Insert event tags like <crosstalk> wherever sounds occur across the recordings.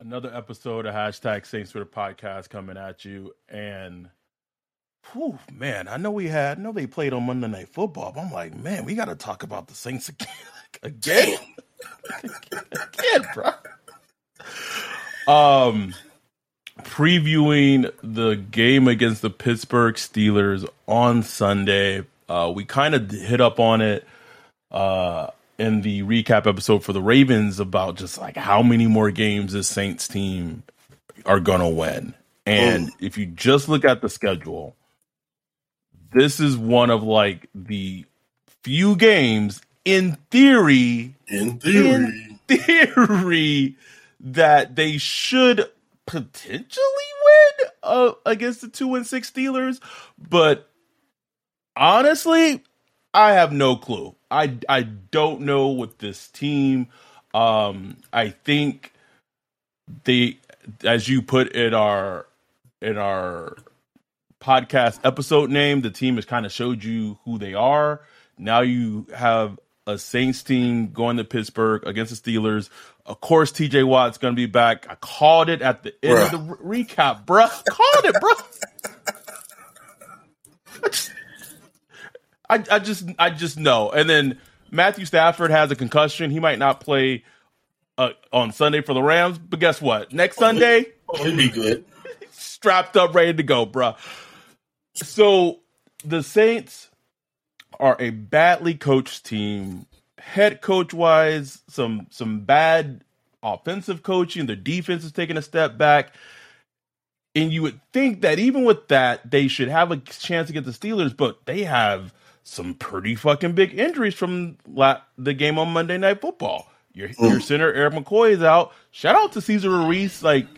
Another episode of hashtag Saints for the podcast coming at you. And whew, man, I know we had, I know they played on Monday Night Football, but I'm like, man, we got to talk about the Saints <laughs> again. again. again, bro. Um, previewing the game against the Pittsburgh Steelers on Sunday. Uh, we kind of hit up on it uh, in the recap episode for the Ravens about just like how many more games this Saints team are gonna win. And oh. if you just look at the schedule, this is one of like the few games in theory, in theory, in theory that they should potentially win uh, against the two and six Steelers, but honestly, I have no clue. I I don't know with this team. Um, I think they, as you put in our in our podcast episode name, the team has kind of showed you who they are. Now you have a Saints team going to Pittsburgh against the Steelers. Of course, TJ Watt's going to be back. I called it at the end bruh. of the re- recap, bro. called it, bro. <laughs> I, I just, I just know. And then Matthew Stafford has a concussion. He might not play uh, on Sunday for the Rams, but guess what? Next Sunday, oh, he'll be good. <laughs> strapped up, ready to go, bro. So the Saints are a badly coached team, head coach wise. Some some bad offensive coaching. Their defense is taking a step back. And you would think that even with that, they should have a chance to get the Steelers, but they have some pretty fucking big injuries from la- the game on Monday Night Football. Your your center Erik McCoy is out. Shout out to Cesar Ruiz. Like,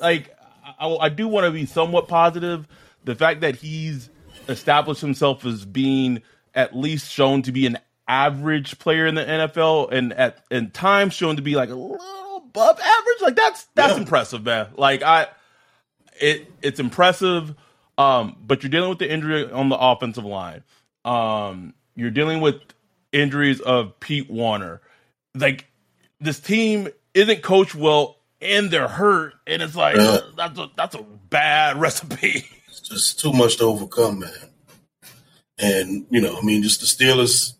like I, I do want to be somewhat positive. The fact that he's established himself as being at least shown to be an average player in the NFL, and at in times shown to be like a little above average. Like that's that's yeah. impressive, man. Like I, it it's impressive. Um, but you're dealing with the injury on the offensive line. Um, you're dealing with injuries of Pete Werner. Like this team isn't coached well and they're hurt, and it's like yeah. that's a that's a bad <laughs> recipe. It's just too much to overcome, man. And you know, I mean, just the Steelers,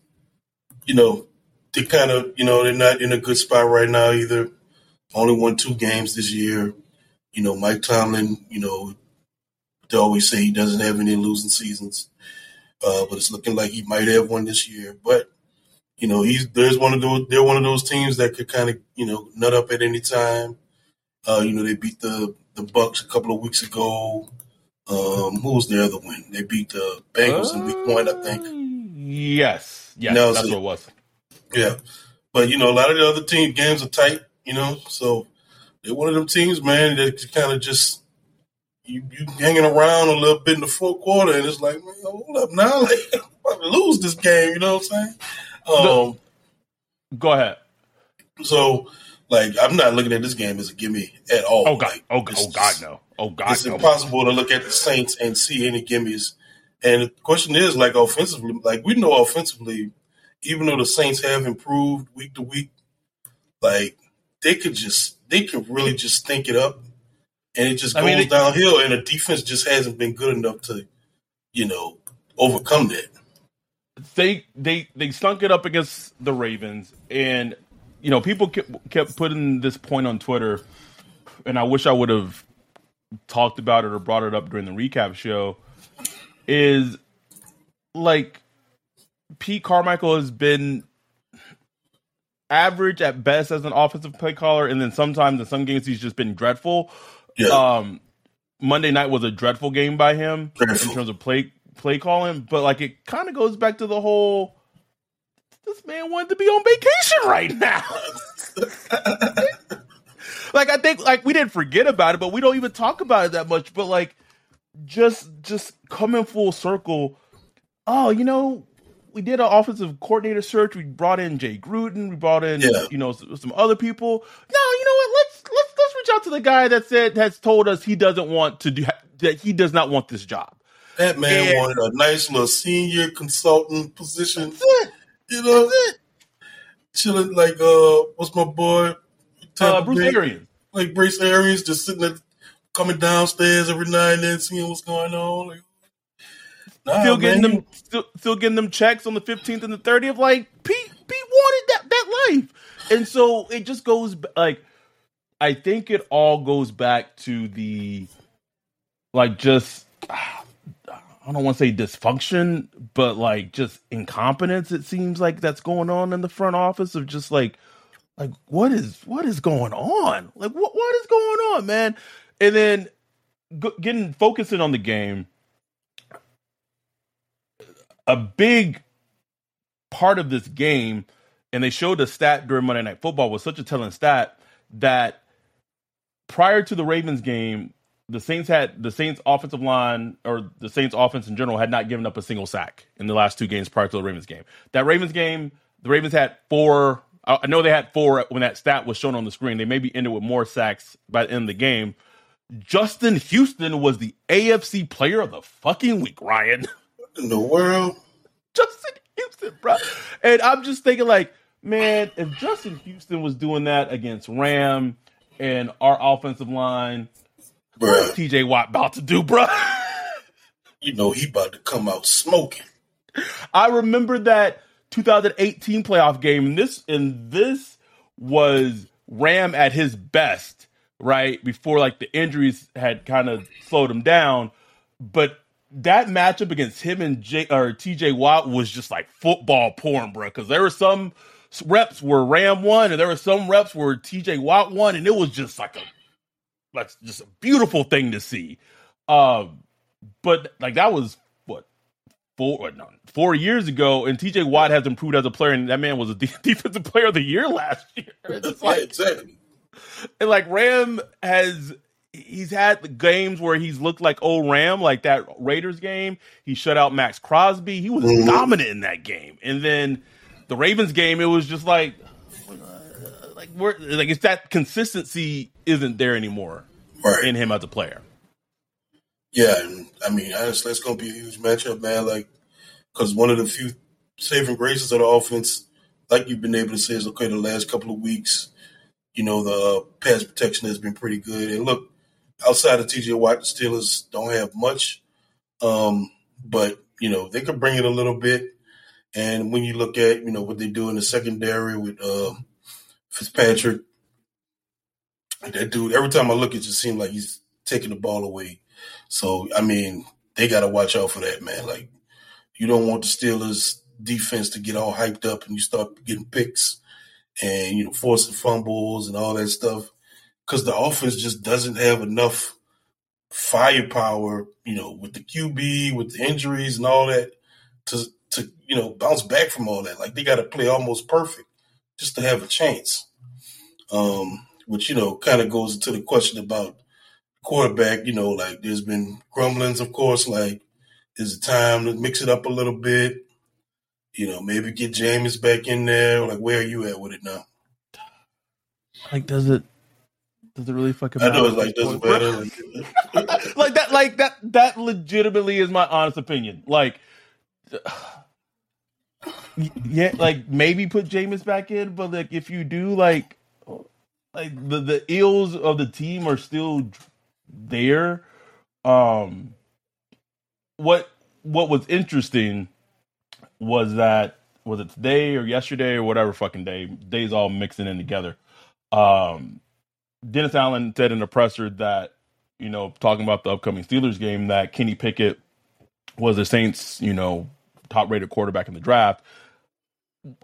you know, they kind of, you know, they're not in a good spot right now either. Only won two games this year. You know, Mike Tomlin, you know, they always say he doesn't have any losing seasons uh, but it's looking like he might have one this year. But you know, he's there's one of those they're one of those teams that could kind of you know nut up at any time. Uh, you know, they beat the the Bucs a couple of weeks ago. Um, who was the other win? They beat the Bengals uh, in week one, I think. Yes, yes, no, that's what it was. Yeah, but you know, a lot of the other team games are tight. You know, so they're one of them teams, man, that kind of just you, you hanging around a little bit in the fourth quarter, and it's like, man, hold up now, <laughs> like I'm about to lose this game. You know what I'm saying? Um, Go ahead. So, like, I'm not looking at this game as a gimme at all. Oh God! Like, oh, oh God! No! Oh God! It's no. impossible to look at the Saints and see any gimmies. And the question is, like, offensively, like we know offensively, even though the Saints have improved week to week, like they could just they could really just think it up, and it just goes I mean, it, downhill. And the defense just hasn't been good enough to, you know, overcome that. They they they stunk it up against the Ravens, and you know people kept, kept putting this point on Twitter, and I wish I would have talked about it or brought it up during the recap show. Is like Pete Carmichael has been average at best as an offensive play caller, and then sometimes in some games he's just been dreadful. Yeah. Um, Monday night was a dreadful game by him dreadful. in terms of play play calling, but like it kind of goes back to the whole this man wanted to be on vacation right now. <laughs> like I think like we didn't forget about it, but we don't even talk about it that much. But like just just coming full circle. Oh, you know, we did an offensive coordinator search. We brought in Jay Gruden. We brought in yeah. you know some other people. No, you know what? Reach out to the guy that said has told us he doesn't want to do that. He does not want this job. That man and, wanted a nice little senior consultant position. You know. Chilling like uh, what's my boy? Uh, Bruce Arians. Like Bruce Arians, just sitting there, coming downstairs every now and then, seeing what's going on. Like, Nah, still getting man. them, still, still, getting them checks on the fifteenth and the thirtieth. Like Pete, Pete wanted that that life, and so it just goes like I think it all goes back to the like just I don't want to say dysfunction, but like just incompetence. It seems like that's going on in the front office of just like like what is what is going on? Like what what is going on, man? And then getting focusing on the game a big part of this game, and they showed the stat during Monday Night Football was such a telling stat that prior to the Ravens game, the Saints had the Saints offensive line or the Saints offense in general had not given up a single sack in the last two games prior to the Ravens game. That Ravens game, the Ravens had four. I know they had four when that stat was shown on the screen. They maybe ended with more sacks by the end of the game. Justin Houston was the AFC player of the fucking week, Ryan. in the world? Justin Houston, bro. And I'm just thinking, like, man, if Justin Houston was doing that against Ram and our offensive line, TJ Watt about to do, bro? <laughs> you know he about to come out smoking. I remember that 2018 playoff game, and this and this was Ram at his best, right? Before like the injuries had kind of slowed him down. But that matchup against him and J or TJ Watt was just like football porn, bro. Because there were some reps were Ram one, and there were some reps where TJ Watt won, and it was just like a like just a beautiful thing to see. Um, but like that was what four no, four years ago, and TJ Watt has improved as a player, and that man was a <laughs> defensive player of the year last year. It's <laughs> like, yeah, exactly. And like Ram has he's had games where he's looked like old Ram, like that Raiders game. He shut out Maxx Crosby. He was mm-hmm. dominant in that game. And then the Ravens game, it was just like, uh, like we're like it's that consistency isn't there anymore right. in him as a player. Yeah, I mean, honestly, it's going to be a huge matchup, man. Like, because one of the few saving graces of the offense, like you've been able to say, is okay. The last couple of weeks, you know, the pass protection has been pretty good. And look, outside of TJ Watt, the Steelers don't have much. Um, but, you know, they could bring it a little bit. And when you look at, you know, what they do in the secondary with uh, Fitzpatrick, that dude, every time I look, it just seems like he's taking the ball away. So, I mean, they got to watch out for that, man. Like, you don't want the Steelers defense to get all hyped up and you start getting picks and, you know, forcing fumbles and all that stuff because the offense just doesn't have enough firepower, you know, with the QB, with the injuries and all that, to to you know bounce back from all that. Like they got to play almost perfect just to have a chance. Um, which you know kind of goes into the question about quarterback. You know, like there's been grumblings, of course. Like, is it time to mix it up a little bit? You know, maybe get Jameis back in there. Like, where are you at with it now? Like, does it? Does it really fucking matter? I know it's like doesn't matter. <laughs> like that, like that, that legitimately is my honest opinion. Like, yeah, like maybe put Jameis back in, but like if you do, like, like the the ills of the team are still there. Um, what what was interesting was that was it today or yesterday or whatever fucking day days all mixing in together. Um, Dennis Allen said in a presser that you know talking about the upcoming Steelers game that Kenny Pickett was the Saints you know top rated quarterback in the draft.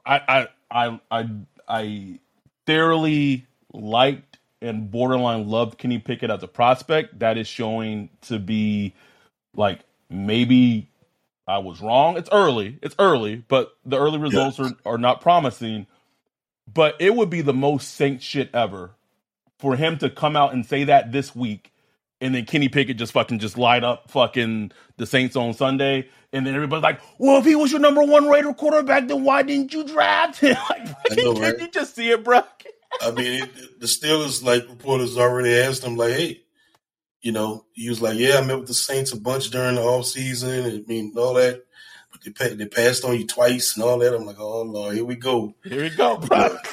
I I I I, I thoroughly liked and borderline loved Kenny Pickett as a prospect. That is showing to be like maybe I was wrong. It's early. It's early, but the early results yeah. are, are not promising. But it would be the most Saint shit ever for him to come out and say that this week and then Kenny Pickett just fucking just light up fucking the Saints on Sunday. And then everybody's like, well, if he was your number one Raider quarterback, then why didn't you draft him? <laughs> like, know, right? you just see it, bro? I mean, it, the Steelers, like reporters already asked him, like, hey, you know, he was like, yeah, I met with the Saints a bunch during the off season. I mean, all that. But they, they passed on you twice and all that. I'm like, oh, Lord, here we go. Here we go, bro. <laughs>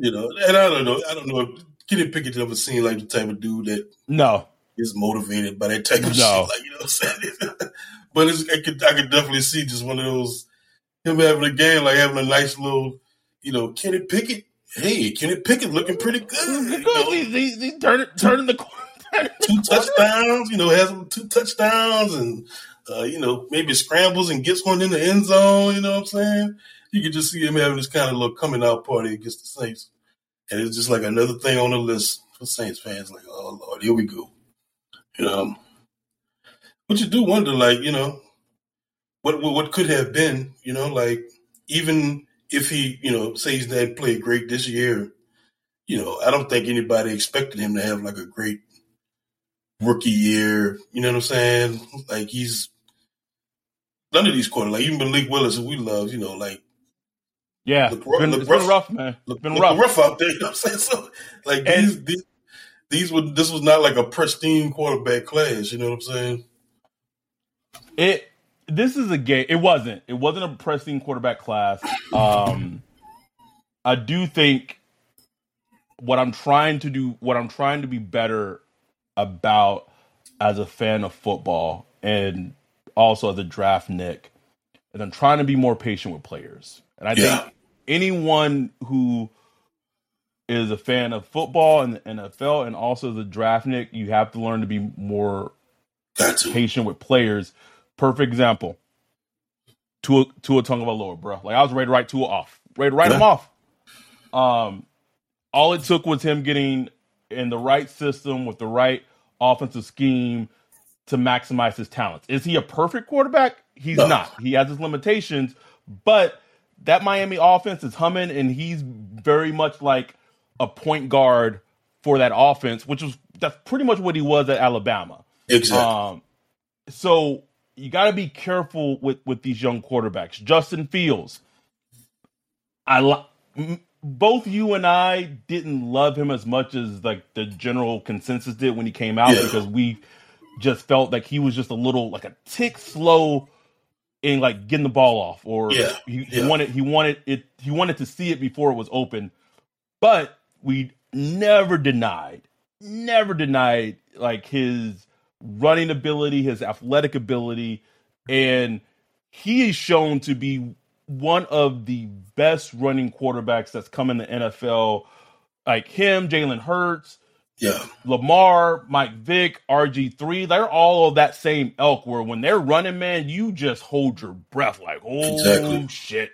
You know, and I don't know. I don't know if Kenny Pickett ever seemed like the type of dude that no is motivated by that type of no. shit. Like, you know what I'm saying? <laughs> but it's, I could I could definitely see just one of those him having a game, like having a nice little, you know, Kenny Pickett. Hey, Kenny Pickett looking pretty good. You know? he's, he's turning turning the corner. two touchdowns, you know, has two touchdowns and uh, you know, maybe scrambles and gets one in the end zone, you know what I'm saying? You can just see him having this kind of little coming out party against the Saints. And it's just like another thing on the list for Saints fans, like, oh Lord, here we go. Know, um, but you do wonder, like, you know, what what what could have been, you know, like even if he, you know, say he's not played great this year, you know, I don't think anybody expected him to have like a great rookie year. You know what I'm saying? Like he's none of these quarterbacks, like even Malik Willis, who we love, you know, like yeah, look, been, look rough, been rough, man. Look, been rough. rough out there. You know what I'm saying? <laughs> So like and, these, these these were this was not like a pristine quarterback class. You know what I'm saying? It this is a game. It wasn't. It wasn't a pristine quarterback class. Um, I do think what I'm trying to do, what I'm trying to be better about as a fan of football and also as a draftnik, and I'm trying to be more patient with players. And I yeah. think anyone who is a fan of football and the NFL and also the draftnik, you have to learn to be more patient with players. Perfect example. Tua Tua Tagovailoa, bro. Like I was ready to write Tua off, ready to write yeah. him off. Um, all it took was him getting in the right system with the right offensive scheme to maximize his talents. Is he a perfect quarterback? He's no. not. He has his limitations, but that Miami offense is humming, and he's very much like a point guard for that offense, which was that's pretty much what he was at Alabama. Exactly. Um, so you got to be careful with with these young quarterbacks. Justin Fields, I both you and I didn't love him as much as like the general consensus did when he came out yeah. because we just felt like he was just a little like a tick slow in like getting the ball off or yeah. He, he yeah. wanted he wanted it he wanted to see it before it was open but we never denied never denied like his running ability his athletic ability and he is shown to be one of the best running quarterbacks that's come in the NFL. Like him, Jalen Hurts, yeah, Lamar, Mike Vick, RG three. They're all of that same elk. Where when they're running, man, you just hold your breath, like oh exactly. shit.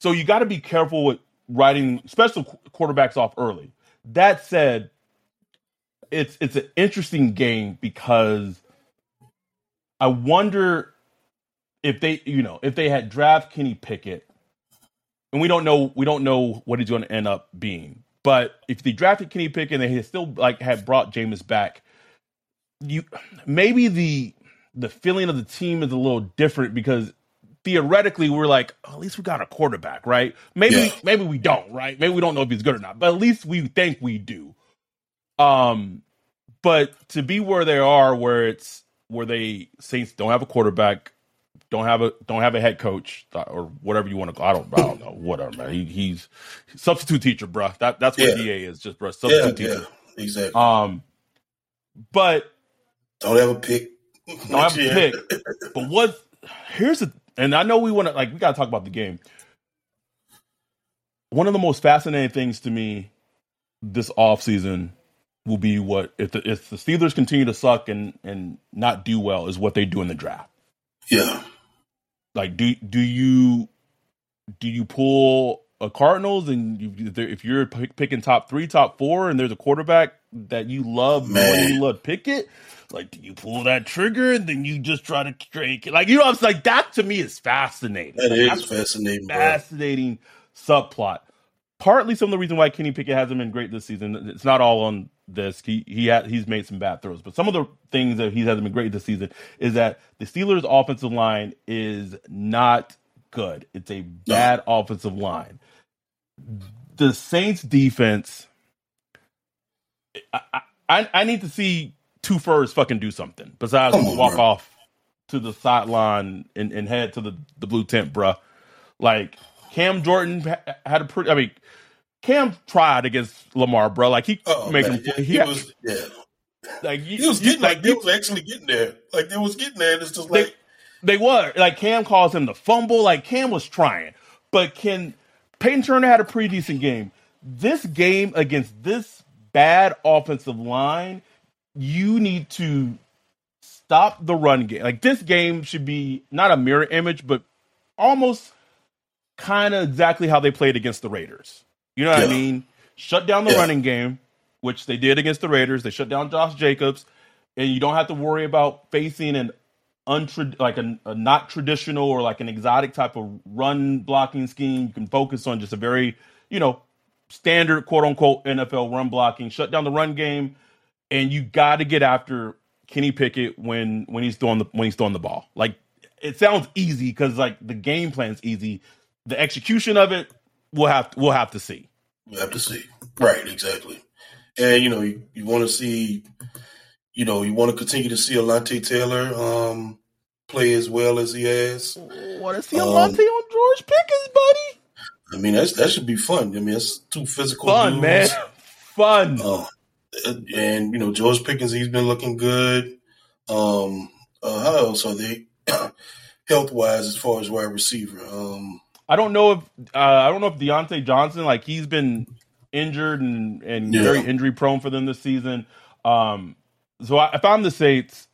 So you got to be careful with writing special quarterbacks off early. That said, it's it's an interesting game because I wonder if they you know if they had draft Kenny Pickett, and we don't know we don't know what he's going to end up being. But if they drafted Kenny Pickett and they still like had brought Jameis back, you maybe the the feeling of the team is a little different because theoretically we're like oh, at least we got a quarterback right maybe yeah. maybe we don't right maybe we don't know if he's good or not but at least we think we do um but to be where they are where it's where they Saints don't have a quarterback don't have a don't have a head coach or whatever you want to call. I don't I don't know whatever man. He, he's substitute teacher, bro. That that's what yeah. DA is, just bro. Substitute yeah, teacher. Yeah, exactly. Um, but don't have a pick. Don't have a <laughs> pick. But what? Here's the, and I know we want to like we got to talk about the game. One of the most fascinating things to me this off season will be what if the if the Steelers continue to suck and and not do well is what they do in the draft. Yeah. Like, do do you do you pull a Cardinals and you, if you're picking top three, top four, and there's a quarterback that you love Man. more than you love Pickett, like, do you pull that trigger and then you just try to drink it? Like, you know, I'm like that to me is fascinating. That like, is fascinating, fascinating bro. subplot. Partly some of the reason why Kenny Pickett hasn't been great this season. It's not all on this. He he ha- he's made some bad throws, but some of the things that he hasn't been great this season is that the Steelers' offensive line is not good. It's a bad offensive line. The Saints' defense. I, I, I need to see two furs fucking do something besides on, walk bro. off to the sideline and, and head to the, the blue tent, bruh. Like Cam Jordan had a pretty. I mean, Cam tried against Lamar, bro. Like he oh, making man, he, he was yeah. Like he was getting like he was actually getting there. Like they was getting there. It's just like they, they were. Like Cam calls him the fumble. Like Cam was trying, but can Peyton Turner had a pretty decent game. This game against this bad offensive line, you need to stop the run game. Like this game should be not a mirror image, but almost kind of exactly how they played against the Raiders. You know what yeah. I mean? Shut down the yeah. running game, which they did against the Raiders. They shut down Josh Jacobs, and you don't have to worry about facing an untra- like a, a not traditional or like an exotic type of run blocking scheme. You can focus on just a very, you know, standard quote unquote NFL run blocking. Shut down the run game, and you got to get after Kenny Pickett when when he's throwing the when he's throwing the ball. Like it sounds easy because like the game plan's easy. The execution of it, we'll have to, we'll have to see. We have to see. Right, exactly. And you know, you, you want to see, you know, you want to continue to see Alontae Taylor um, play as well as he has. Want to see um, on George Pickens, buddy? I mean, that's that should be fun. I mean, it's two physical fun, dudes. man, fun. Uh, and you know, George Pickens, he's been looking good. Um, uh, how else are they <clears throat> health wise as far as wide receiver? Um, I don't know if uh, I don't know if Diontae Johnson like he's been injured and and yeah. very injury prone for them this season. Um, so I, if I'm the Saints,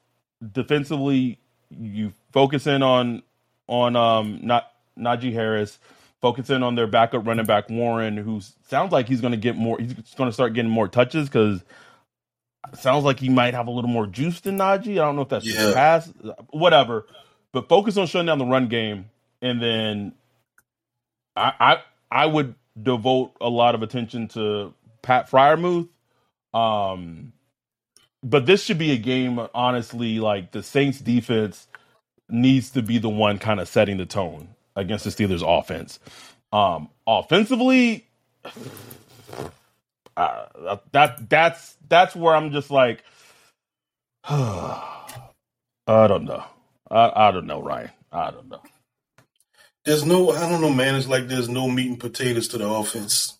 defensively, you focus in on on um not Najee Harris, focus in on their backup running back Warren, who sounds like he's going to get more. He's going to start getting more touches because sounds like he might have a little more juice than Najee. I don't know if that's yeah. pass, whatever. But focus on shutting down the run game, and then I, I I would devote a lot of attention to Pat Freiermuth. Um, but this should be a game, honestly, like the Saints defense needs to be the one kind of setting the tone against the Steelers offense. Um, offensively, <sighs> uh, that that's that's where I'm just like, <sighs> I don't know. I, I don't know, Ryan. I don't know there's no I don't know, man. It's like there's no meat and potatoes to the offense.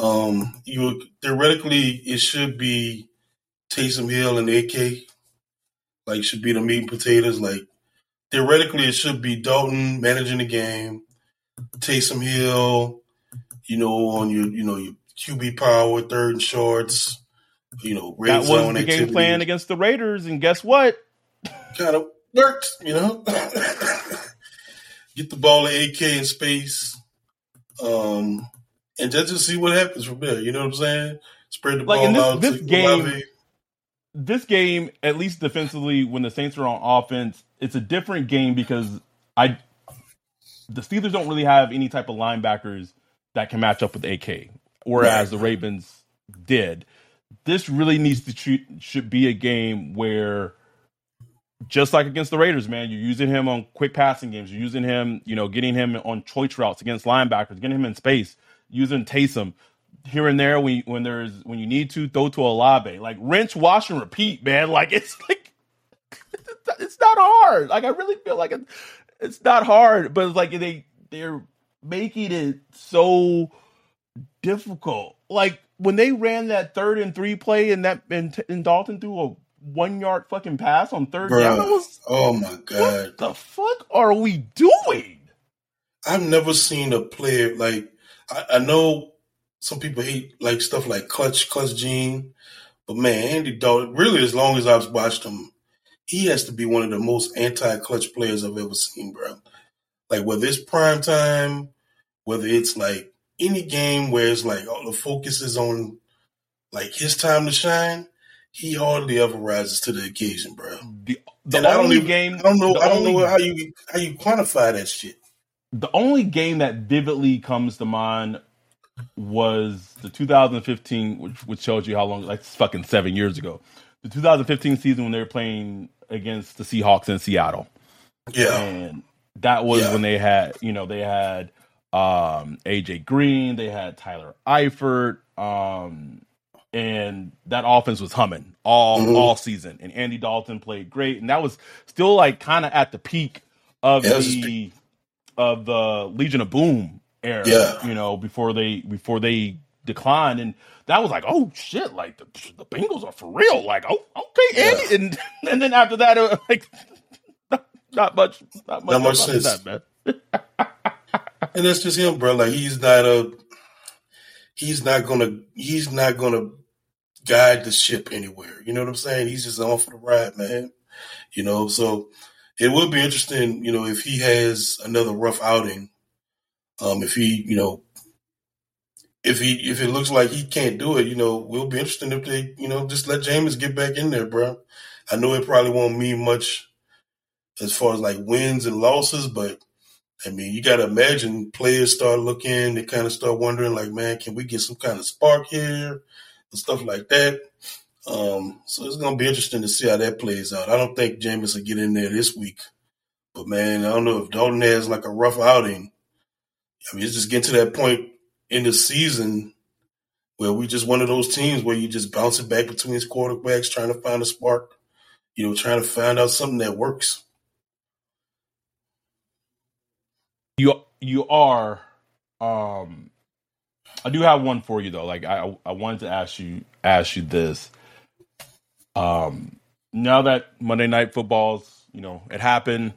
Um, you theoretically it should be Taysom Hill and AK, like should be the meat and potatoes. Like theoretically, it should be Dalton managing the game, Taysom Hill, you know, on your you know your QB power, third and shorts, you know, red that was the game plan against the Raiders, and guess what? Kind of worked, you know. get the ball to AK in space, um, and just to see what happens from there. You know what I'm saying? Spread the like ball this, out. This game. This game, at least defensively, when the Saints are on offense, it's a different game because I the Steelers don't really have any type of linebackers that can match up with AK, whereas the Ravens did. This really needs to treat, should be a game where just like against the Raiders, man, you're using him on quick passing games. You're using him, you know, getting him on choice routes against linebackers, getting him in space, using Taysom here and there when when there's when you need to throw to Olave. Like rinse, wash, and repeat, man. Like it's <laughs> like it's not hard. Like I really feel like it's it's not hard, but it's like they they're making it so difficult. Like when they ran that third and three play and that and, and Dalton threw a one yard fucking pass on third Bruh. down. Was, oh my god! What the fuck are we doing? I've never seen a player like I, I know some people hate like stuff like clutch, clutch gene, but man, Andy Dalton. Really, as long as I've watched him, he has to be one of the most anti-clutch players I've ever seen, bro. Like whether it's prime time, whether it's like any game where it's like all the focus is on like his time to shine he hardly ever rises to the occasion, bro. The, the only I don't even, game I don't know I don't only, know how you how you quantify that shit. The only game that vividly comes to mind was the 2015, which which shows you how long like fucking seven years ago. The 2015 season when they were playing against the Seahawks in Seattle. Yeah. And that was yeah. when they had, you know, they had um AJ Green, they had Tyler Eifert, um and that offense was humming all mm-hmm. all season. And Andy Dalton played great, and that was still like kind of at the peak of yeah, the of the Legion of Boom era. Yeah. you know, before they before they declined, and that was like, oh shit, like the, the Bengals are for real. Like, oh okay, Andy, yeah. and and then after that, it like <laughs> not, much, not much, not much sense, that, man. <laughs> and that's just him, bro. Like he's not a he's not gonna he's not gonna guide the ship anywhere. You know what I'm saying? He's just on for the ride, man. You know, so it would be interesting, you know, if he has another rough outing. Um, if he, you know, if he if it looks like he can't do it, you know, we'll be interested if they, you know, just let Jameis get back in there, bro. I know it probably won't mean much as far as like wins and losses, but I mean, you got to imagine players start looking, they kind of start wondering, like, man, can we get some kind of spark here? and stuff like that. Um, so it's going to be interesting to see how that plays out. I don't think Jameis will get in there this week, but man, I don't know if Dalton has like a rough outing. I mean, it's just getting to that point in the season where we just one of those teams where you just bounce it back between quarterbacks, trying to find a spark, you know, trying to find out something that works. You you are um I do have one for you though. Like I I wanted to ask you ask you this. Um now that Monday night football's, you know, it happened,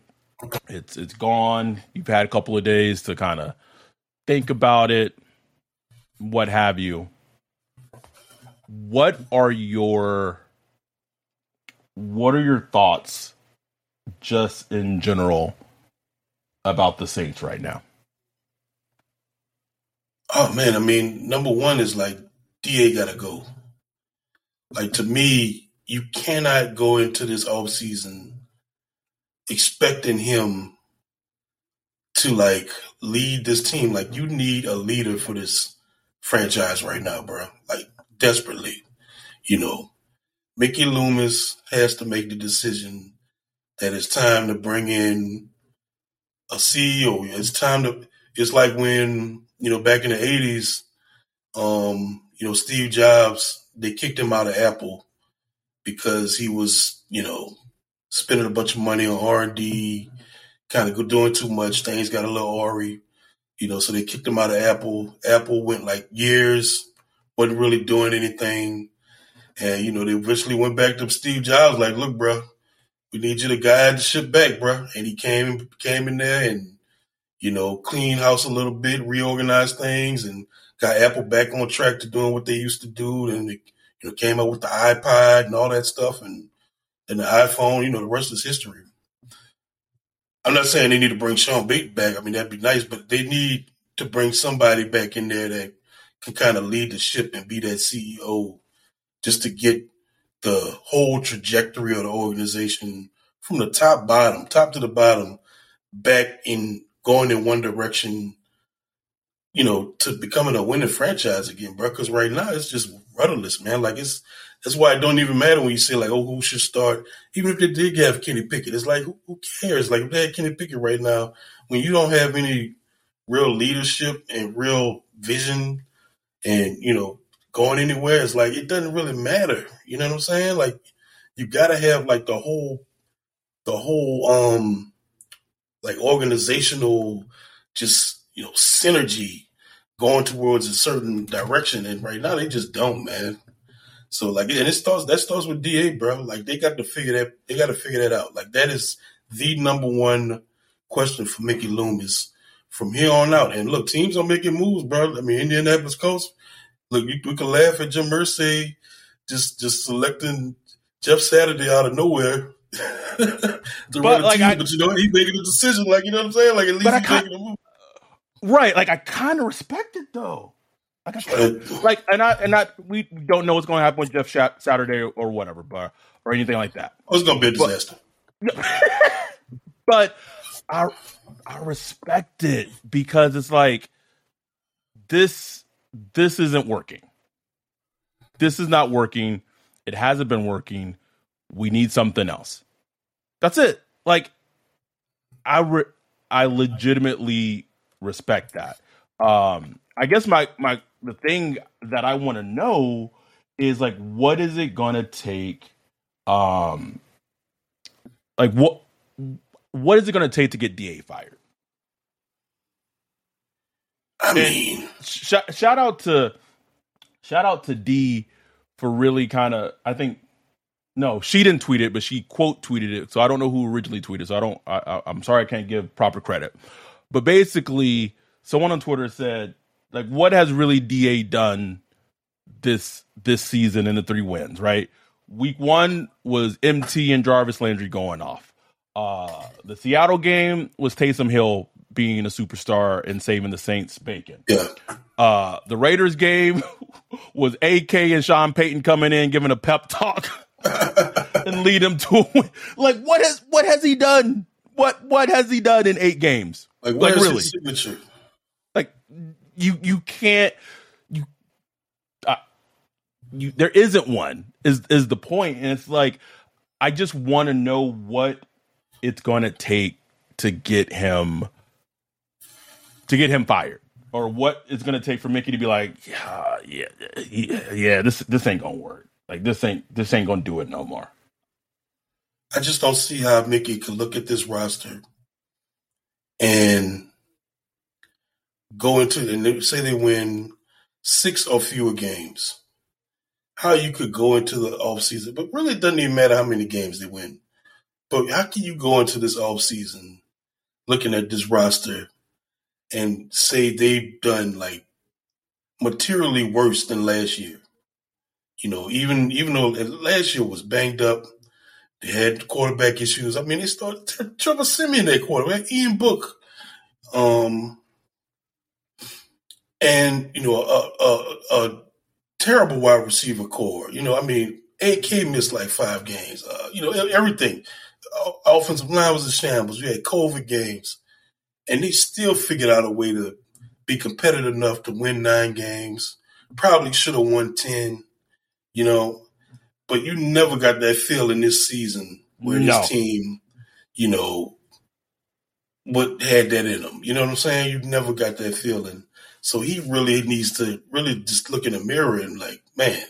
it's it's gone. You've had a couple of days to kind of think about it, what have you. What are your what are your thoughts just in general about the Saints right now? Oh man, I mean, number one is like Da gotta go. Like to me, you cannot go into this off season expecting him to like lead this team. Like you need a leader for this franchise right now, bro. Like desperately. You know, Mickey Loomis has to make the decision that it's time to bring in a CEO. It's time to. It's like when you know, back in the '80s, um, you know, Steve Jobs, they kicked him out of Apple because he was, you know, spending a bunch of money on R and D, kind of doing too much. Things got a little awry, you know. So they kicked him out of Apple. Apple went like years, wasn't really doing anything, and you know, they eventually went back to Steve Jobs, like, "Look, bro, we need you to guide the ship back, bro." And he came came in there and you know, clean house a little bit, reorganize things, and got Apple back on track to doing what they used to do. And they, you know, came out with the iPod and all that stuff, and and the iPhone. You know, the rest is history. I'm not saying they need to bring Sean Bates back. I mean, that'd be nice, but they need to bring somebody back in there that can kind of lead the ship and be that CEO just to get the whole trajectory of the organization from the top bottom, top to the bottom, back in going in one direction, you know, to becoming a winning franchise again, bro. Because right now it's just rudderless, man. Like it's that's why it don't even matter when you say like, oh, who should start? Even if they did have Kenny Pickett, it's like who, cares? Like if they had Kenny Pickett right now, when you don't have any real leadership and real vision, and you know going anywhere, it's like it doesn't really matter. You know what I'm saying? Like you got to have like the whole, the whole um, like organizational, just you know synergy going towards a certain direction. And right now they just don't, man. So like, and it starts that starts with Da, bro. Like they got to figure that they got to figure that out. Like that is the number one question for Mickey Loomis from here on out. And look, teams are making moves, bro. I mean, Indianapolis Colts. Look, we, we can laugh at Jim Irsay just just selecting Jeff Saturday out of nowhere. <laughs> to but like, team, I, but you know, he's making a decision. Like you know what I'm saying? Like at least he's making a move. Right. Like I kind of respect it though. <laughs> Like, and I and I we don't know what's going to happen with Jeff Saturday or whatever, but or anything like that. Oh, it's going to be a disaster. But, <laughs> but I I respect it because it's like this this isn't working. This is not working. It hasn't been working. We need something else. That's it. Like I re- I legitimately respect that. Um I guess my my the thing that I want to know is like what is it going to take um like what what is it going to take to get DA fired? I mean, sh- shout out to shout out to D for really kind of I think no, she didn't tweet it, but she quote tweeted it. So I don't know who originally tweeted. So I don't. i I, am sorry, I can't give proper credit. But basically, someone on Twitter said, like, what has really Da done this this season in the three wins? Right, week one was MT and Jarvis Landry going off. Uh, the Seattle game was Taysom Hill being a superstar and saving the Saints bacon. Yeah. Uh, the Raiders game <laughs> was AK and Sean Payton coming in giving a pep talk <laughs> and lead him to a win. Like what has what has he done? What what has he done in eight games? Like, like really? signature? Like you you can't you uh, you there isn't one is is the point and it's like I just want to know what it's going to take to get him to get him fired or what it's going to take for Mickey to be like, yeah, yeah, yeah, yeah, this this ain't going to work. Like this ain't this ain't going to do it no more. I just don't see how Mickey could look at this roster and go into and say they win six or fewer games. How you could go into the offseason, but really it doesn't even matter how many games they win. But how can you go into this offseason looking at this roster and say they've done like materially worse than last year? You know, even even though last year was banged up, they had quarterback issues. I mean, they started <laughs> Trevor Siemian their quarterback, Ian Book, um, and you know a, a, a terrible wide receiver core. You know, I mean, AK missed like five games. Uh, you know, everything offensive line was a shambles. We had COVID games, and they still figured out a way to be competitive enough to win nine games. Probably should have won ten, you know, but you never got that feeling this season where no. this team, you know, what had that in them. You know what I'm saying? You never got that feeling. So he really needs to really just look in the mirror and like, man,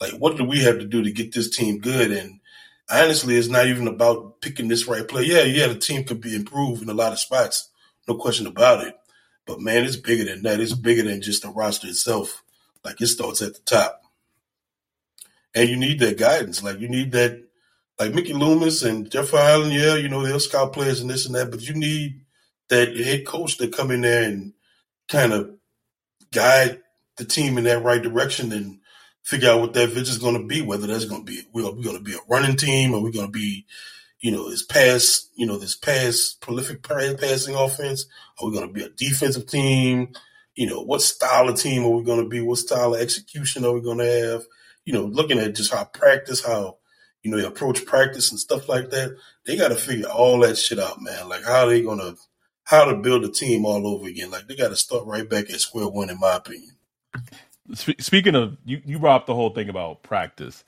like what do we have to do to get this team good? And honestly, it's not even about picking this right player. Yeah, yeah, the team could be improved in a lot of spots, no question about it. But man, it's bigger than that. It's bigger than just the roster itself. Like it starts at the top, and you need that guidance. Like you need that, like Mickey Loomis and Jeff Ireland. Yeah, you know they'll scout players and this and that, but you need that head coach to come in there and kind of guide the team in that right direction and figure out what that vision is going to be. Whether that's going to be we're, going to be a running team, or we're going to be, you know, this pass, you know, this pass prolific passing offense. Are we going to be a defensive team? you know, what style of team are we going to be? What style of execution are we going to have? You know, looking at just how practice, how, you know, they approach practice and stuff like that. They got to figure all that shit out, man. Like, how are they going to, how to build a team all over again. Like, they got to start right back at square one, in my opinion. Speaking of, you, you brought up the whole thing about practice.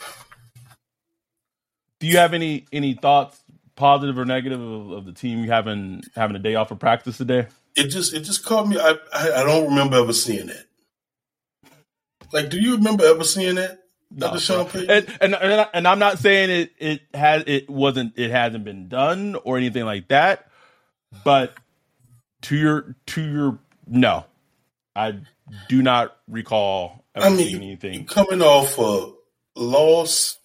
Do you have any any thoughts, positive or negative, of, of the team having having a day off of practice today? it just it just caught me. I, I, I don't remember ever seeing that. Like, do you remember ever seeing that? No, Sean and, and, and and I'm not saying it it has it wasn't it hasn't been done or anything like that, but to your to your no, I do not recall. I mean, anything coming off a loss,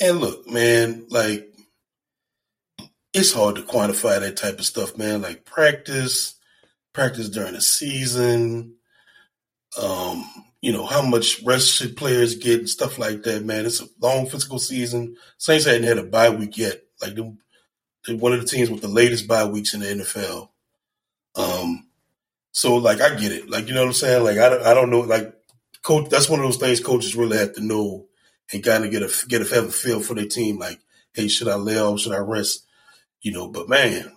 and look, man, like it's hard to quantify that type of stuff, man. Like practice, practice during the season, um, you know, how much rest should players get and stuff like that, man. It's a long physical season. Saints hadn't had a bye week yet. Like they're one of the teams with the latest bye weeks in the NFL. Um, so like I get it. Like you know what I'm saying? Like I don't, I don't know. Like coach, that's one of those things coaches really have to know and kind of get a get a have a feel for their team. Like, hey, should I lay off? Should I rest? You know, but man,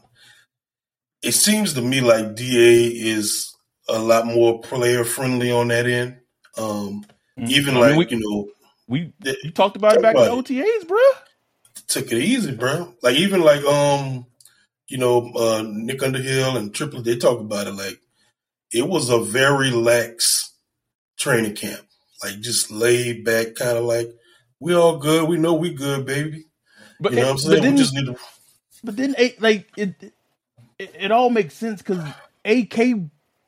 it seems to me like Da is a lot more player friendly on that end. Um, mm-hmm. even I mean, like we, you know, we you talked about it back in the OTAs, bro. Took it easy, bro. Like even like um, you know, uh, Nick Underhill and Triplett, they talk about it like it was a very lax training camp, like just laid back, kind of like we all good. We know we good, baby. But you know it, what I'm saying? we just need to. But then, like it, it, it all makes sense because AK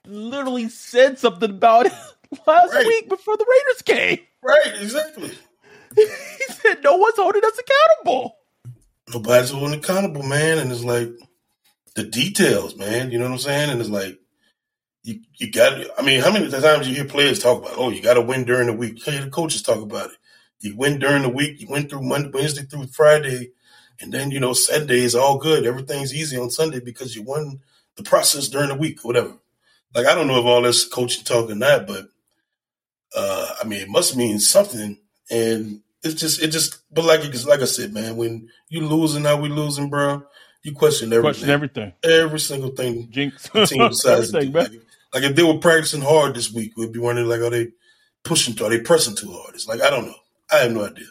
literally said something about it <laughs> last right. week before the Raiders came. Right, exactly. <laughs> he said no one's holding us accountable. Nobody's holding accountable, man. And it's like the details, man. You know what I'm saying? And it's like you you got. I mean, how many times you hear players talk about, oh, you got to win during the week? Hear the coaches talk about it. You win during the week. You went through Monday, Wednesday through Friday and then, you know, Sunday is all good. Everything's easy on Sunday because you won the process during the week, whatever. Like, I don't know if all this coaching talk or not, but uh, I mean, it must mean something. And it's just, it just, but like, like I said, man, when you losing, how we losing, bro, you question everything. Question everything. Every single thing. Jinx. The team <laughs> decides to do. Like, like, if they were practicing hard this week, we'd be wondering, like, are they pushing too, are they pressing too hard? It's like, I don't know. I have no idea.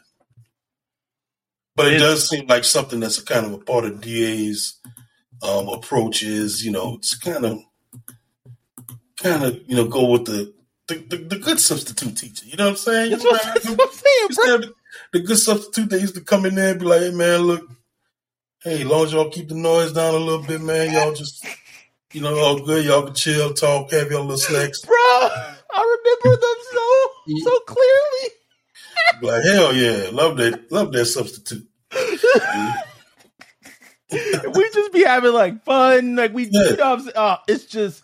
But it does seem like something that's a kind of a part of DA's um, approach is, you know, it's kind of, kind of, you know, go with the the, the, the good substitute teacher. You know what I'm saying? That's, what, that's what, I'm saying, bro. The, the, good substitute that used to come in there and be like, hey, man, look, hey, as long as y'all keep the noise down a little bit, man, y'all just, you know, all good. Y'all can chill, talk, have your little snacks. Bro, I remember them so, so clearly. like, hell yeah. Love that, love that substitute <laughs> we just be having like fun, like we, yeah. you know, uh, it's just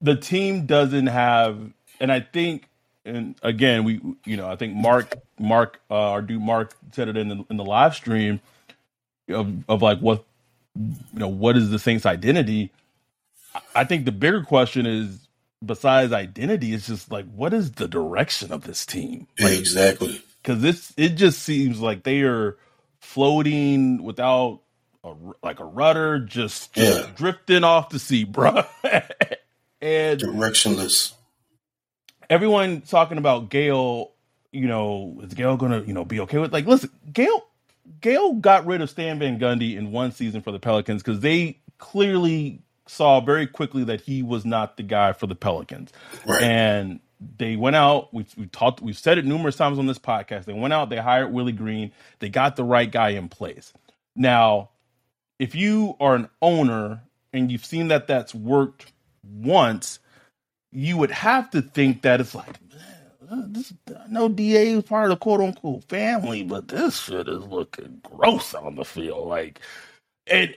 the team doesn't have, and I think, and again, we, you know, I think Mark, Mark, uh, our dude Mark said it in the in the live stream of of like what, you know, what is the Saints' identity? I think the bigger question is besides identity, it's just like what is the direction of this team? Like, exactly because this it just seems like they are floating without a, like a rudder, just, just yeah. drifting off the sea, <laughs> bro. and directionless. Everyone talking about Gayle. You know, is Gayle gonna you know be okay with like? Listen, Gayle. Gayle got rid of Stan Van Gundy in one season for the Pelicans because they clearly saw very quickly that he was not the guy for the Pelicans. Right. And they went out. We we talked. We've said it numerous times on this podcast. They went out. They hired Willie Green. They got the right guy in place. Now, if you are an owner and you've seen that that's worked once, you would have to think that it's like, man, this no DA is part of the quote unquote family, but this shit is looking gross on the field. Like, and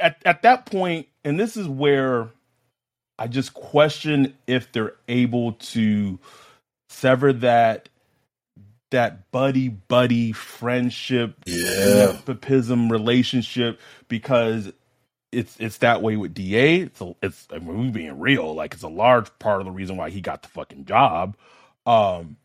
at at that point, and this is where I just question if they're able to sever that that buddy buddy friendship yeah nepotism relationship because it's it's that way with Da. It's a, it's I mean, we being real, like it's a large part of the reason why he got the fucking job. Um,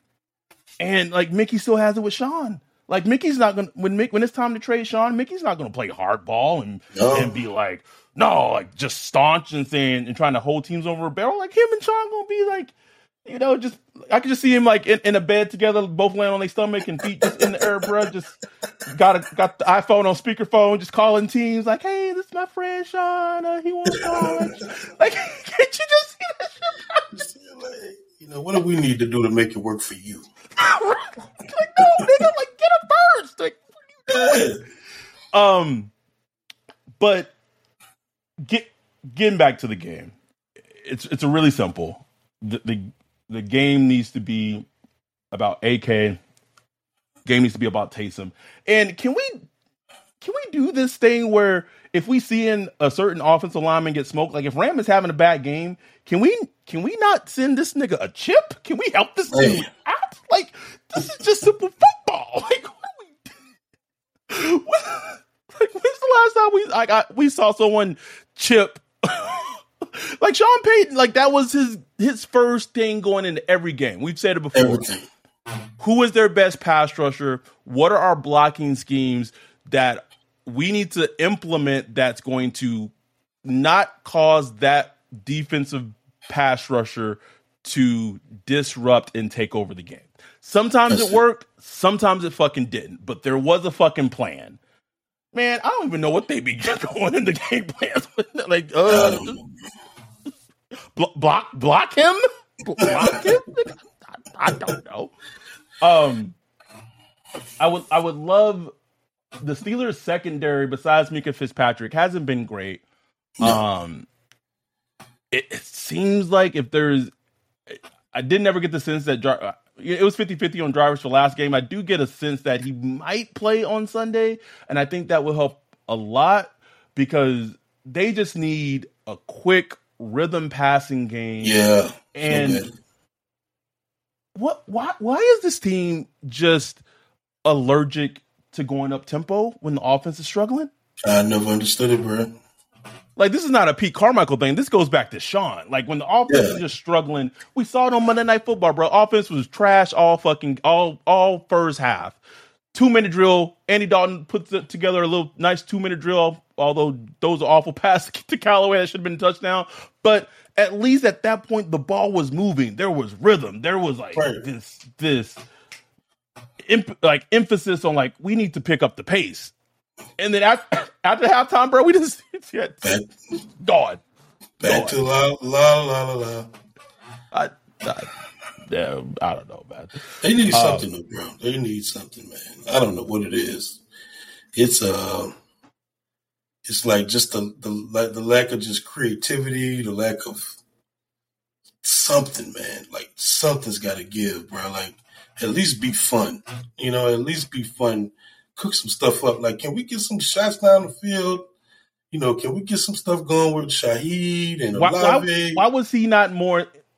and like Mickey still has it with Sean. Like Mickey's not gonna when Mick when it's time to trade Sean, Mickey's not gonna play hardball and No. and be like no, like just staunch and saying and trying to hold teams over a barrel. Like him and Sean gonna be like, you know, just I could just see him like in, in a bed together, both laying on their stomach and feet just in the air, bro. Just got a, got the iPhone on speakerphone, just calling teams like, "Hey, this is my friend Sean. Uh, he wants to college." like, <laughs> can't you just see that shit? bro? You know, what do we need to do to make it work for you? <laughs> like, no, nigga, like get it first. Like, what are you doing? Um, but get getting back to the game, it's it's a really simple. The, the the game needs to be about AK. Game needs to be about Taysom. And can we can we do this thing where if we see in a certain offensive lineman get smoked, like if Ram is having a bad game, can we can we not send this nigga a chip? Can we help this Hey. dude out? Like this is just simple football. <laughs> Like what are we what, <laughs> like when's the last time we like I, we saw someone chip <laughs> <laughs> like Sean Payton, like that was his his first thing going into every game. We've said it before. Everything. Who is their best pass rusher? What are our blocking schemes that we need to implement that's going to not cause that defensive pass rusher to disrupt and take over the game? Sometimes it worked, sometimes it fucking didn't, but there was a fucking plan. Man, I don't even know what they be <laughs> going in the game plans. <laughs> like, uh, don't Blo- block block him? Block him? I, I don't know. Um i would i would love the steelers secondary besides Minkah Fitzpatrick hasn't been great. Um it, it seems like if there's i didn't ever get the sense that Jar- it was 50-50 on drivers for last game. I do get a sense that he might play on sunday and i think that will help a lot because they just need a quick rhythm passing game Yeah. and bad. what why why is this team just allergic to going up tempo when the offense is struggling? I never understood it, bro. Like this is not a Pete Carmichael thing. This goes back to Sean. Like when the offense Yeah. is just struggling, we saw it on Monday Night Football, bro. Offense was trash all fucking all all first half. Two minute drill. Andy Dalton puts it together a little nice two minute drill. Although those are awful <laughs> passes to Callaway that should have been a touchdown, but at least at that point the ball was moving. There was rhythm. There was like Right. this this imp, like emphasis on like we need to pick up the pace. And then after, <coughs> after halftime, bro, we just it's yeah, Back, gone. back to la la la la la. I, I, yeah, I don't know, man. They need Um, something, though, bro. They need something, man. I don't know what it is. It's uh, it's like just the the like the lack of just creativity, the lack of something, man. Like something's got to give, bro. Like at least be fun, you know. At least be fun. Cook some stuff up. Like, can we get some shots down the field? You know, can we get some stuff going with Shaheed and Why, why, why was he not more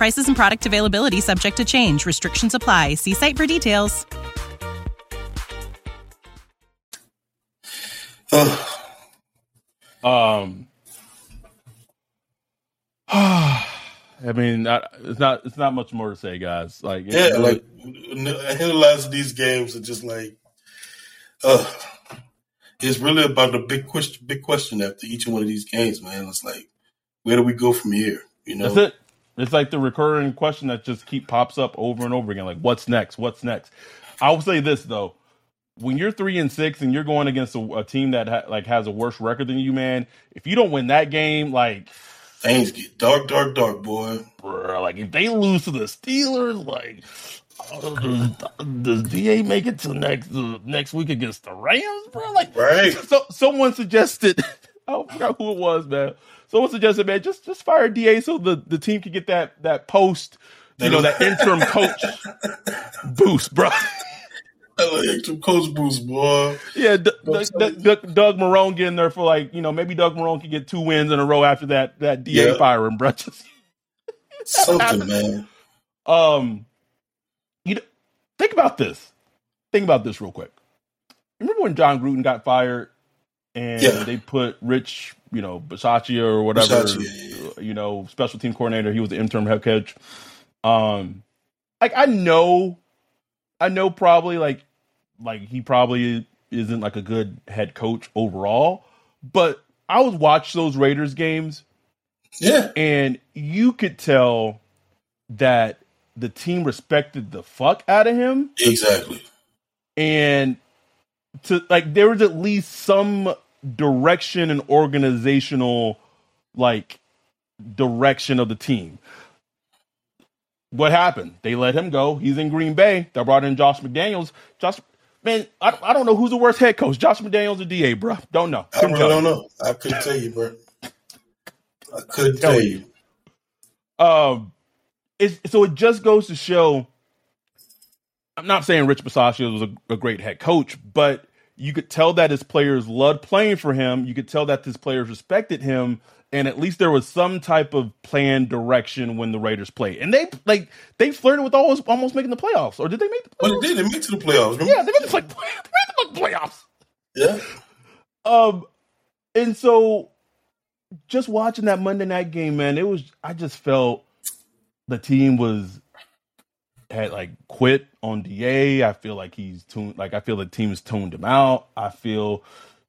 Prices and product availability subject to change. Restrictions apply. See site for details. Ugh. Um, <sighs> I mean, I, it's not it's not much more to say, guys. Like, it- Yeah, like analyzing these games are just like, uh, it's really about the big question. Big question after each one of these games, man. It's like, where do we go from here? You know, That's it. It's like the recurring question that just keep pops up over and over again. Like, what's next? What's next? I will say this though: when you're three and six and you're going against a, a team that ha- like has a worse record than you, man, if you don't win that game, like, things get dark, dark, dark, boy. Bro, like if they lose to the Steelers, like, uh, does, does Da make it to next uh, next week against the Rams, bro? Like, Right. so someone suggested <laughs> I forgot who it was, man. Someone suggested, man, just just fire Da so the, the team can get that that post, you know, that interim coach <laughs> boost, bro. Interim coach boost, boy. Yeah, D- D- D- Doug Marrone getting there for like, you know, maybe Doug Marrone can get two wins in a row after that that Da yeah. firing, bro. <laughs> Just, Something, man. Um, you know, think about this. Think about this real quick. Remember when Jon Gruden got fired and yeah. they put Rich, you know, Bisaccia or whatever, Bisaccia. you know, special team coordinator. He was the interim head coach. Um, like I know, I know probably like, like he probably isn't like a good head coach overall, but I was watch those Raiders games. Yeah. And you could tell that the team respected the fuck out of him. Exactly. And to like there was at least some direction and organizational like direction of the team. What happened? They let him go. He's in Green Bay. They brought in Josh McDaniels. Josh, man, I, I don't know who's the worst head coach, Josh McDaniels or Da, bro. Don't know. Couldn't I really don't know. I couldn't tell you, bro. I couldn't tell, tell you. you. Um, it's, so it just goes to show I'm not saying Rich Bisaccia was a, a, great head coach, but you could tell that his players loved playing for him. You could tell that his players respected him, and at least there was some type of plan direction when the Raiders played. And they like they flirted with almost almost making the playoffs, or did they make the playoffs? Well, they did. They made to the playoffs. Remember? Yeah, they made the, like, <laughs> they made the playoffs. Yeah. Um, and so just watching that Monday night game, man, it was I just felt the team was had like quit on Da. I feel like he's tuned. Like I feel the team's tuned him out. I feel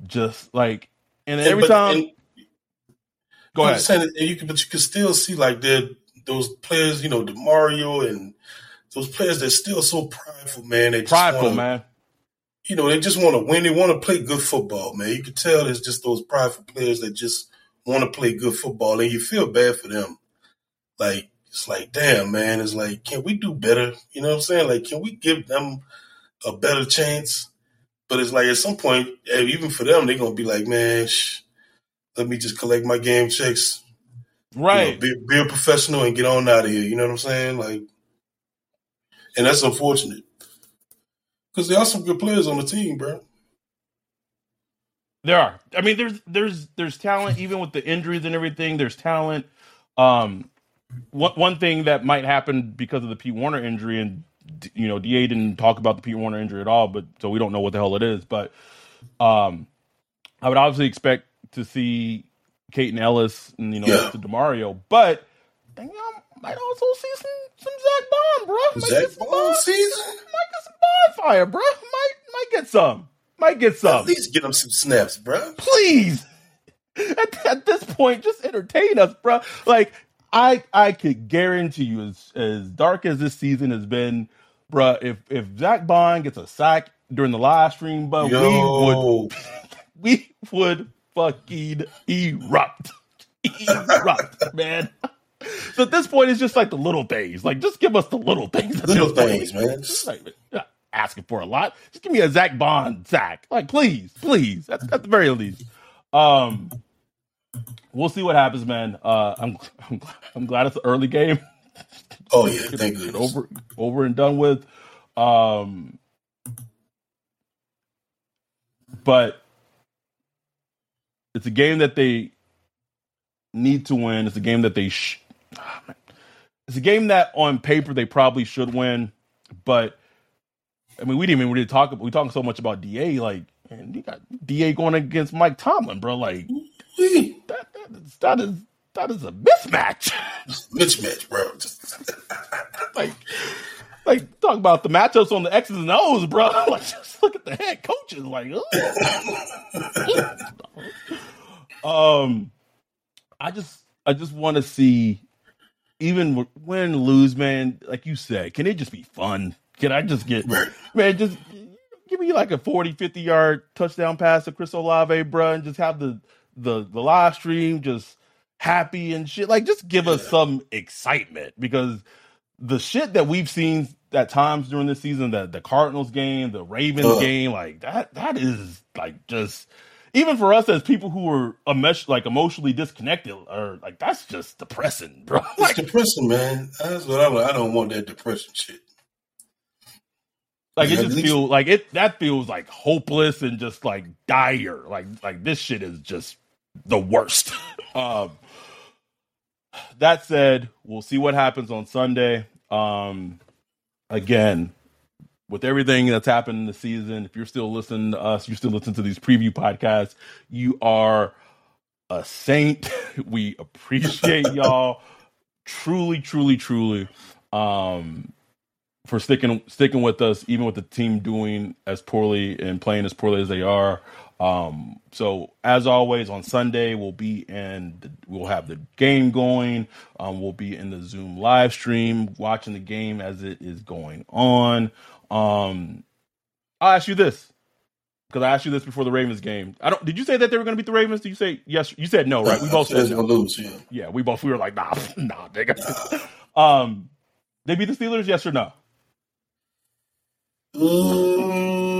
just like, and every but, time. And, go ahead. Saying, and you can, but you can still see like the those players, you know, Demario and those players that still so prideful, man. They prideful, wanna, man. You know, they just want to win. They want to play good football, man. You can tell it's just those prideful players that just want to play good football, and you feel bad for them. Like it's like, damn, man, it's like, can we do better? You know what I'm saying? Like, can we give them a better chance? But it's like at some point, even for them, they're gonna be like, man, shh, let me just collect my game checks, right? You know, be, be a professional and get on out of here. You know what I'm saying? Like, and that's unfortunate because there are some good players on the team, bro. There are. I mean, there's there's there's talent even with the injuries and everything. There's talent. Um, one one thing that might happen because of the Pete Werner injury, and you know, Da didn't talk about the Pete Werner injury at all, but so we don't know what the hell it is. But um, I would obviously expect to see Kaden Elliss, and you know yeah. Demario, but I might also see some some Zack Baun, bro. Might Zack Baun season, might get some bonfire, bro. Might might get some, might get some. At least get him some snaps, bro. Please. <laughs> At, at, this point, just entertain us, bro. Like I I could guarantee you, as as dark as this season has been, bruh, if if Zack Baun gets a sack during the live stream, but we would <laughs> we would fucking erupt, erupt, <laughs> man. So at this point, it's just like the little things. Like, just give us the little things. Little things, man. like, asking for a lot. Just give me a Zack Baun sack. Like, please, please. That's at the very least. Um, we'll see what happens, man. Uh, I'm, I'm I'm glad it's an early game. Oh yeah, thank you. Over over and done with. Um, but it's a game that they need to win. It's a game that they. Sh- it's a game that on paper they probably should win, but I mean we didn't even really talk. About We talking so much about Da. Like, man, you got Da going against Mike Tomlin, bro. Like, that, is, that is that is a mismatch. <laughs> Mismatch, bro. like, like talk about the matchups on the X's and O's, bro. <laughs> Like, just look at the head coaches. Like, <laughs> um, I just, I just want to see, even win lose, man. Like you said, can it just be fun? Can I just get, right. man? Just give me like a 40, 50 yard touchdown pass to Chris Olave, bro, and just have the the the live stream just happy and shit. Like, just give us some excitement because the shit that we've seen at times during this season, the the Cardinals game, the Ravens game, like that that is like just even for us as people who are a mesh, like emotionally disconnected, or like that's just depressing, bro. <laughs> It's depressing, man. That's what I, I don't want that depression shit. Like it just feels like it that feels like hopeless and just like dire. Like like this shit is just the worst. <laughs> um that said, we'll see what happens on Sunday. Um again, with everything that's happened in the season, if you're still listening to us, you still listen to these preview podcasts, you are a saint. <laughs> we appreciate <laughs> y'all truly, truly, truly. Um for sticking sticking with us, even with the team doing as poorly and playing as poorly as they are. Um, so as always, on Sunday we'll be in. The, we'll have the game going. Um, we'll be in the Zoom live stream, watching the game as it is going on. Um, I'll ask you this because I asked you this before the Ravens game. I don't. Did you say that they were going to beat the Ravens? Did you say yes? You said no, right? We both said no. lose. Yeah. Yeah, we both we were like, nah, <laughs> nah, nigga. <laughs> um, they beat the Steelers, yes or no? Um,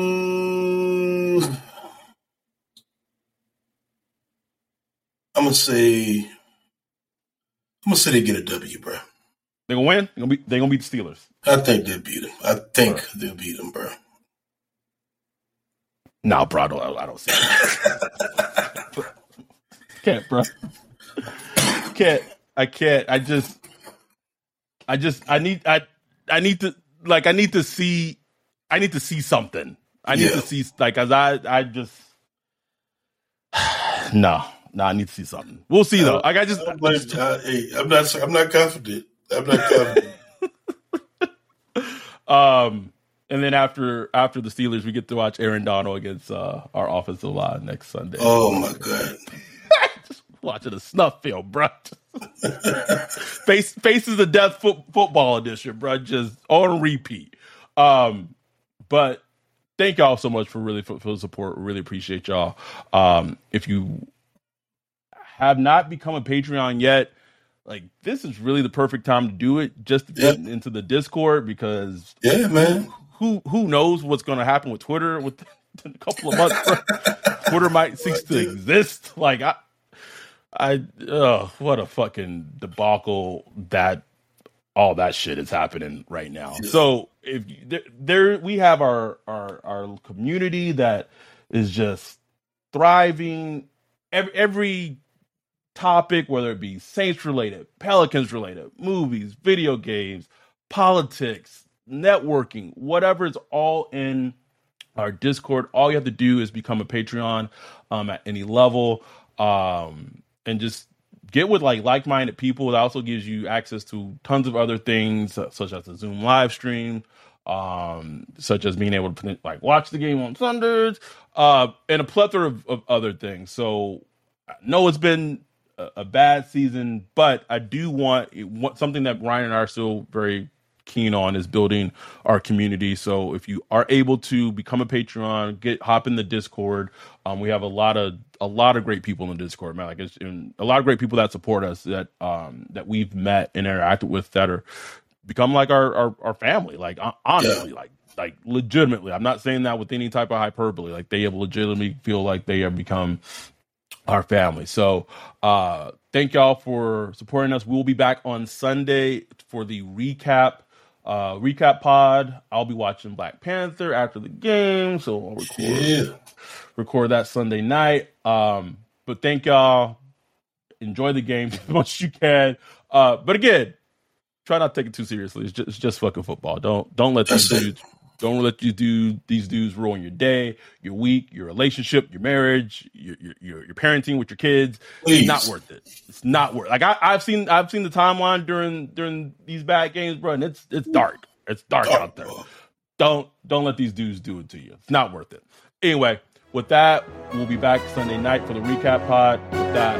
I'm gonna say, I'm gonna say they get a W, bro. They gonna win. They gonna be. They gonna beat the Steelers. I think they'll beat them. I think right. they'll beat them, bro. No, bro. I don't, I don't see. <laughs> Can't, bro. can't. I can't. I just. I just. I need. I. I need to. Like. I need to see I need to see something. I need yeah. to see like as I I just <sighs> no no I need to see something. We'll see though. Like I just, I'm, like, uh, hey, I'm not I'm not confident. I'm not confident. <laughs> <laughs> um, and then after after the Steelers, we get to watch Aaron Donald against uh, our offensive line next Sunday. Oh my god! <laughs> just watching a snuff film, bro. Face faces the death fo- football edition, bro. Just on repeat. Um, but thank y'all so much for really for, for the support. Really appreciate y'all. Um, if you have not become a Patreon yet, like this is really the perfect time to do it. Just to get into the Discord because yeah, man. Who who knows what's going to happen with Twitter with <laughs> a couple of months? Twitter might cease to <laughs> exist. Like I, I, uh, what a fucking debacle that all that shit is happening right now. Yeah. So if there, there, we have our our our community that is just thriving. Every every topic, whether it be Saints related, Pelicans related, movies, video games, politics, networking, whatever is all in our Discord. All you have to do is become a Patreon um, at any level um, and just get with like like-minded people. It also gives you access to tons of other things, such as the Zoom live stream, um, such as being able to like watch the game on Sundays, uh, and a plethora of, of other things. So I know it's been a, bad season, but I do want, want something that Ryan and I are still very keen on is building our community. So if you are able to become a Patreon, get hop in the Discord. Um, we have a lot of a lot of great people in the Discord, man. Like it's a lot of great people that support us that um that we've met and interacted with that are become like our our, our family. Like honestly, yeah. like like legitimately. I'm not saying that with any type of hyperbole. Like they have legitimately feel like they have become our family. So uh thank y'all for supporting us. We'll be back on Sunday for the recap uh, recap pod. I'll be watching Black Panther after the game, so I'll record yeah. record that Sunday night. Um, but thank y'all. Enjoy the game <laughs> as much as you can. Uh, but again, try not to take it too seriously. It's just, it's just fucking football. Don't don't let these dudes don't let you do these dudes ruin your day, your week, your relationship, your marriage, your your your, parenting with your kids. Please. It's not worth it. It's not worth. Like I, have seen I've seen the timeline during during these bad games, bro, and it's it's dark. It's dark, dark out there. Bro. Don't don't let these dudes do it to you. It's not worth it. Anyway, with that, we'll be back Sunday night for the recap pod. With that,